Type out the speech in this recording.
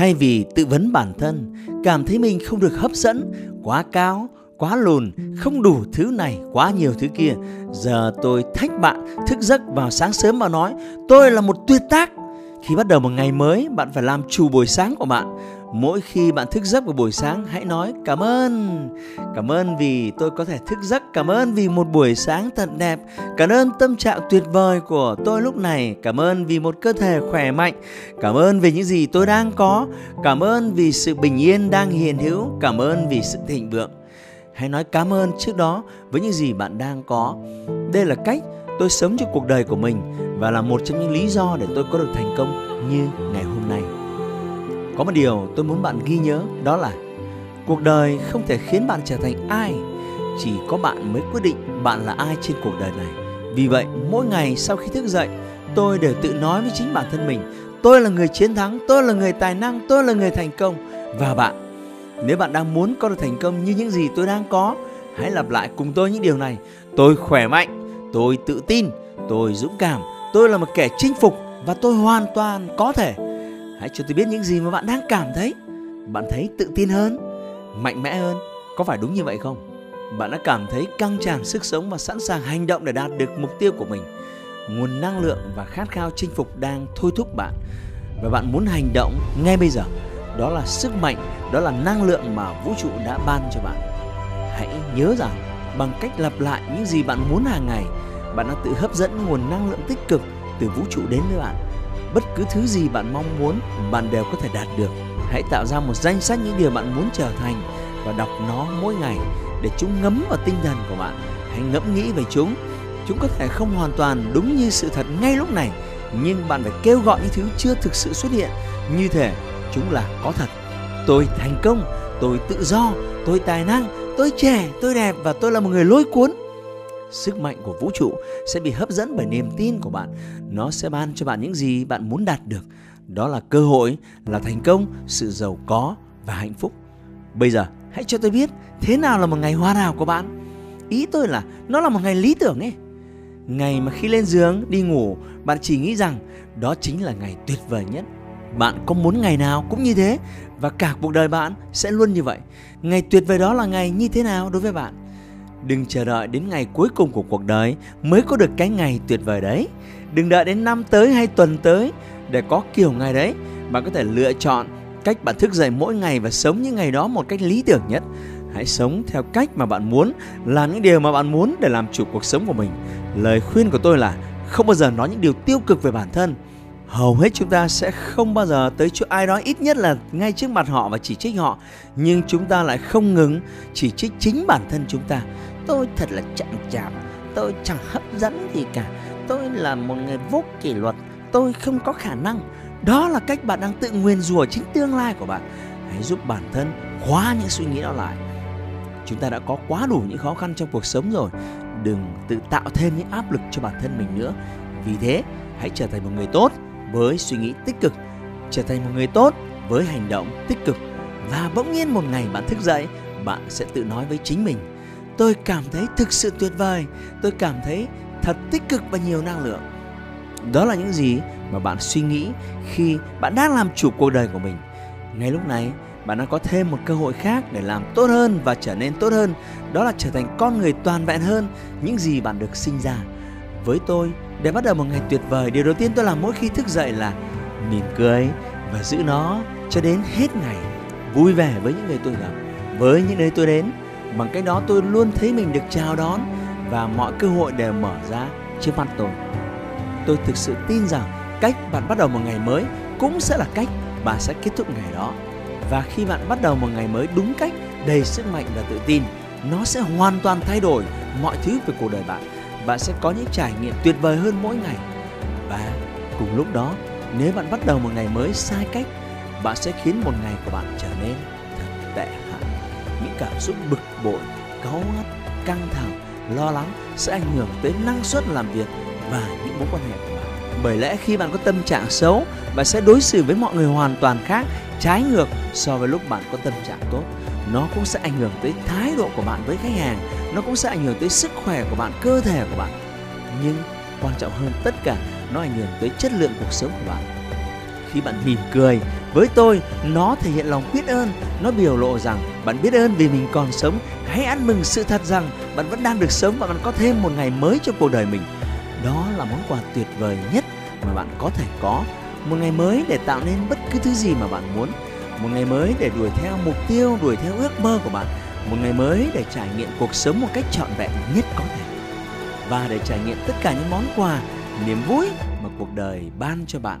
Thay vì tự vấn bản thân, cảm thấy mình không được hấp dẫn, quá cao, quá lùn, không đủ thứ này, quá nhiều thứ kia. Giờ tôi thách bạn thức giấc vào sáng sớm mà nói, tôi là một tuyệt tác. Khi bắt đầu một ngày mới, bạn phải làm chủ buổi sáng của bạn mỗi khi bạn thức giấc vào buổi sáng, hãy nói cảm ơn. Cảm ơn vì tôi có thể thức giấc, cảm ơn vì một buổi sáng thật đẹp, cảm ơn tâm trạng tuyệt vời của tôi lúc này, cảm ơn vì một cơ thể khỏe mạnh, cảm ơn vì những gì tôi đang có, cảm ơn vì sự bình yên đang hiện hữu, cảm ơn vì sự thịnh vượng. Hãy nói cảm ơn trước đó với những gì bạn đang có. Đây là cách tôi sống cho cuộc đời của mình và là một trong những lý do để tôi có được thành công như ngày hôm nay có một điều tôi muốn bạn ghi nhớ đó là cuộc đời không thể khiến bạn trở thành ai, chỉ có bạn mới quyết định bạn là ai trên cuộc đời này. Vì vậy, mỗi ngày sau khi thức dậy, tôi đều tự nói với chính bản thân mình, tôi là người chiến thắng, tôi là người tài năng, tôi là người thành công. Và bạn, nếu bạn đang muốn có được thành công như những gì tôi đang có, hãy lặp lại cùng tôi những điều này. Tôi khỏe mạnh, tôi tự tin, tôi dũng cảm, tôi là một kẻ chinh phục và tôi hoàn toàn có thể Hãy cho tôi biết những gì mà bạn đang cảm thấy. Bạn thấy tự tin hơn, mạnh mẽ hơn. Có phải đúng như vậy không? Bạn đã cảm thấy căng tràn sức sống và sẵn sàng hành động để đạt được mục tiêu của mình. Nguồn năng lượng và khát khao chinh phục đang thôi thúc bạn và bạn muốn hành động ngay bây giờ. Đó là sức mạnh, đó là năng lượng mà vũ trụ đã ban cho bạn. Hãy nhớ rằng bằng cách lặp lại những gì bạn muốn hàng ngày, bạn đã tự hấp dẫn nguồn năng lượng tích cực từ vũ trụ đến với bạn bất cứ thứ gì bạn mong muốn, bạn đều có thể đạt được. Hãy tạo ra một danh sách những điều bạn muốn trở thành và đọc nó mỗi ngày để chúng ngấm vào tinh thần của bạn. Hãy ngẫm nghĩ về chúng. Chúng có thể không hoàn toàn đúng như sự thật ngay lúc này, nhưng bạn phải kêu gọi những thứ chưa thực sự xuất hiện. Như thể chúng là có thật. Tôi thành công, tôi tự do, tôi tài năng, tôi trẻ, tôi đẹp và tôi là một người lôi cuốn sức mạnh của vũ trụ sẽ bị hấp dẫn bởi niềm tin của bạn. Nó sẽ ban cho bạn những gì bạn muốn đạt được. Đó là cơ hội, là thành công, sự giàu có và hạnh phúc. Bây giờ, hãy cho tôi biết thế nào là một ngày hoàn hảo của bạn. Ý tôi là nó là một ngày lý tưởng ấy. Ngày mà khi lên giường, đi ngủ, bạn chỉ nghĩ rằng đó chính là ngày tuyệt vời nhất. Bạn có muốn ngày nào cũng như thế, và cả cuộc đời bạn sẽ luôn như vậy. Ngày tuyệt vời đó là ngày như thế nào đối với bạn? Đừng chờ đợi đến ngày cuối cùng của cuộc đời mới có được cái ngày tuyệt vời đấy. Đừng đợi đến năm tới hay tuần tới để có kiểu ngày đấy. Bạn có thể lựa chọn cách bạn thức dậy mỗi ngày và sống những ngày đó một cách lý tưởng nhất. Hãy sống theo cách mà bạn muốn, làm những điều mà bạn muốn để làm chủ cuộc sống của mình. Lời khuyên của tôi là không bao giờ nói những điều tiêu cực về bản thân. Hầu hết chúng ta sẽ không bao giờ tới chỗ ai đó ít nhất là ngay trước mặt họ và chỉ trích họ, nhưng chúng ta lại không ngừng chỉ trích chính bản thân chúng ta tôi thật là chậm chạp. Tôi chẳng hấp dẫn gì cả. Tôi là một người vô kỷ luật. Tôi không có khả năng. Đó là cách bạn đang tự nguyền rủa chính tương lai của bạn. Hãy giúp bản thân khóa những suy nghĩ đó lại. Chúng ta đã có quá đủ những khó khăn trong cuộc sống rồi. Đừng tự tạo thêm những áp lực cho bản thân mình nữa. Vì thế, hãy trở thành một người tốt với suy nghĩ tích cực. Trở thành một người tốt với hành động tích cực. Và bỗng nhiên một ngày bạn thức dậy, bạn sẽ tự nói với chính mình tôi cảm thấy thực sự tuyệt vời. Tôi cảm thấy thật tích cực và nhiều năng lượng. Đó là những gì mà bạn suy nghĩ khi bạn đang làm chủ cuộc đời của mình. Ngay lúc này, bạn đang có thêm một cơ hội khác để làm tốt hơn và trở nên tốt hơn. Đó là trở thành con người toàn vẹn hơn, những gì bạn được sinh ra. Với tôi, để bắt đầu một ngày tuyệt vời, điều đầu tiên tôi làm mỗi khi thức dậy là mỉm cười và giữ nó cho đến hết ngày. Vui vẻ với những người tôi gặp, với những nơi tôi đến bằng cách đó tôi luôn thấy mình được chào đón và mọi cơ hội đều mở ra trước mặt tôi. Tôi thực sự tin rằng cách bạn bắt đầu một ngày mới cũng sẽ là cách bạn sẽ kết thúc ngày đó. Và khi bạn bắt đầu một ngày mới đúng cách đầy sức mạnh và tự tin nó sẽ hoàn toàn thay đổi mọi thứ về cuộc đời bạn. Bạn sẽ có những trải nghiệm tuyệt vời hơn mỗi ngày. Và cùng lúc đó, nếu bạn bắt đầu một ngày mới sai cách, bạn sẽ khiến một ngày của bạn trở nên thật tệ. Những cảm xúc bực bội, cáu gắt, căng thẳng, lo lắng sẽ ảnh hưởng tới năng suất làm việc và những mối quan hệ của bạn. Bởi lẽ khi bạn có tâm trạng xấu, bạn sẽ đối xử với mọi người hoàn toàn khác, trái ngược so với lúc bạn có tâm trạng tốt. Nó cũng sẽ ảnh hưởng tới thái độ của bạn với khách hàng, nó cũng sẽ ảnh hưởng tới sức khỏe của bạn, cơ thể của bạn. Nhưng quan trọng hơn tất cả, nó ảnh hưởng tới chất lượng cuộc sống của bạn. Khi bạn mỉm cười, với tôi, nó thể hiện lòng biết ơn, nó biểu lộ rằng bạn biết ơn vì mình còn sống. Hãy ăn mừng sự thật rằng bạn vẫn đang được sống và bạn có thêm một ngày mới trong cuộc đời mình. Đó là món quà tuyệt vời nhất mà bạn có thể có. Một ngày mới để tạo nên bất cứ thứ gì mà bạn muốn. Một ngày mới để đuổi theo mục tiêu, đuổi theo ước mơ của bạn. Một ngày mới để trải nghiệm cuộc sống một cách trọn vẹn nhất có thể. Và để trải nghiệm tất cả những món quà, niềm vui mà cuộc đời ban cho bạn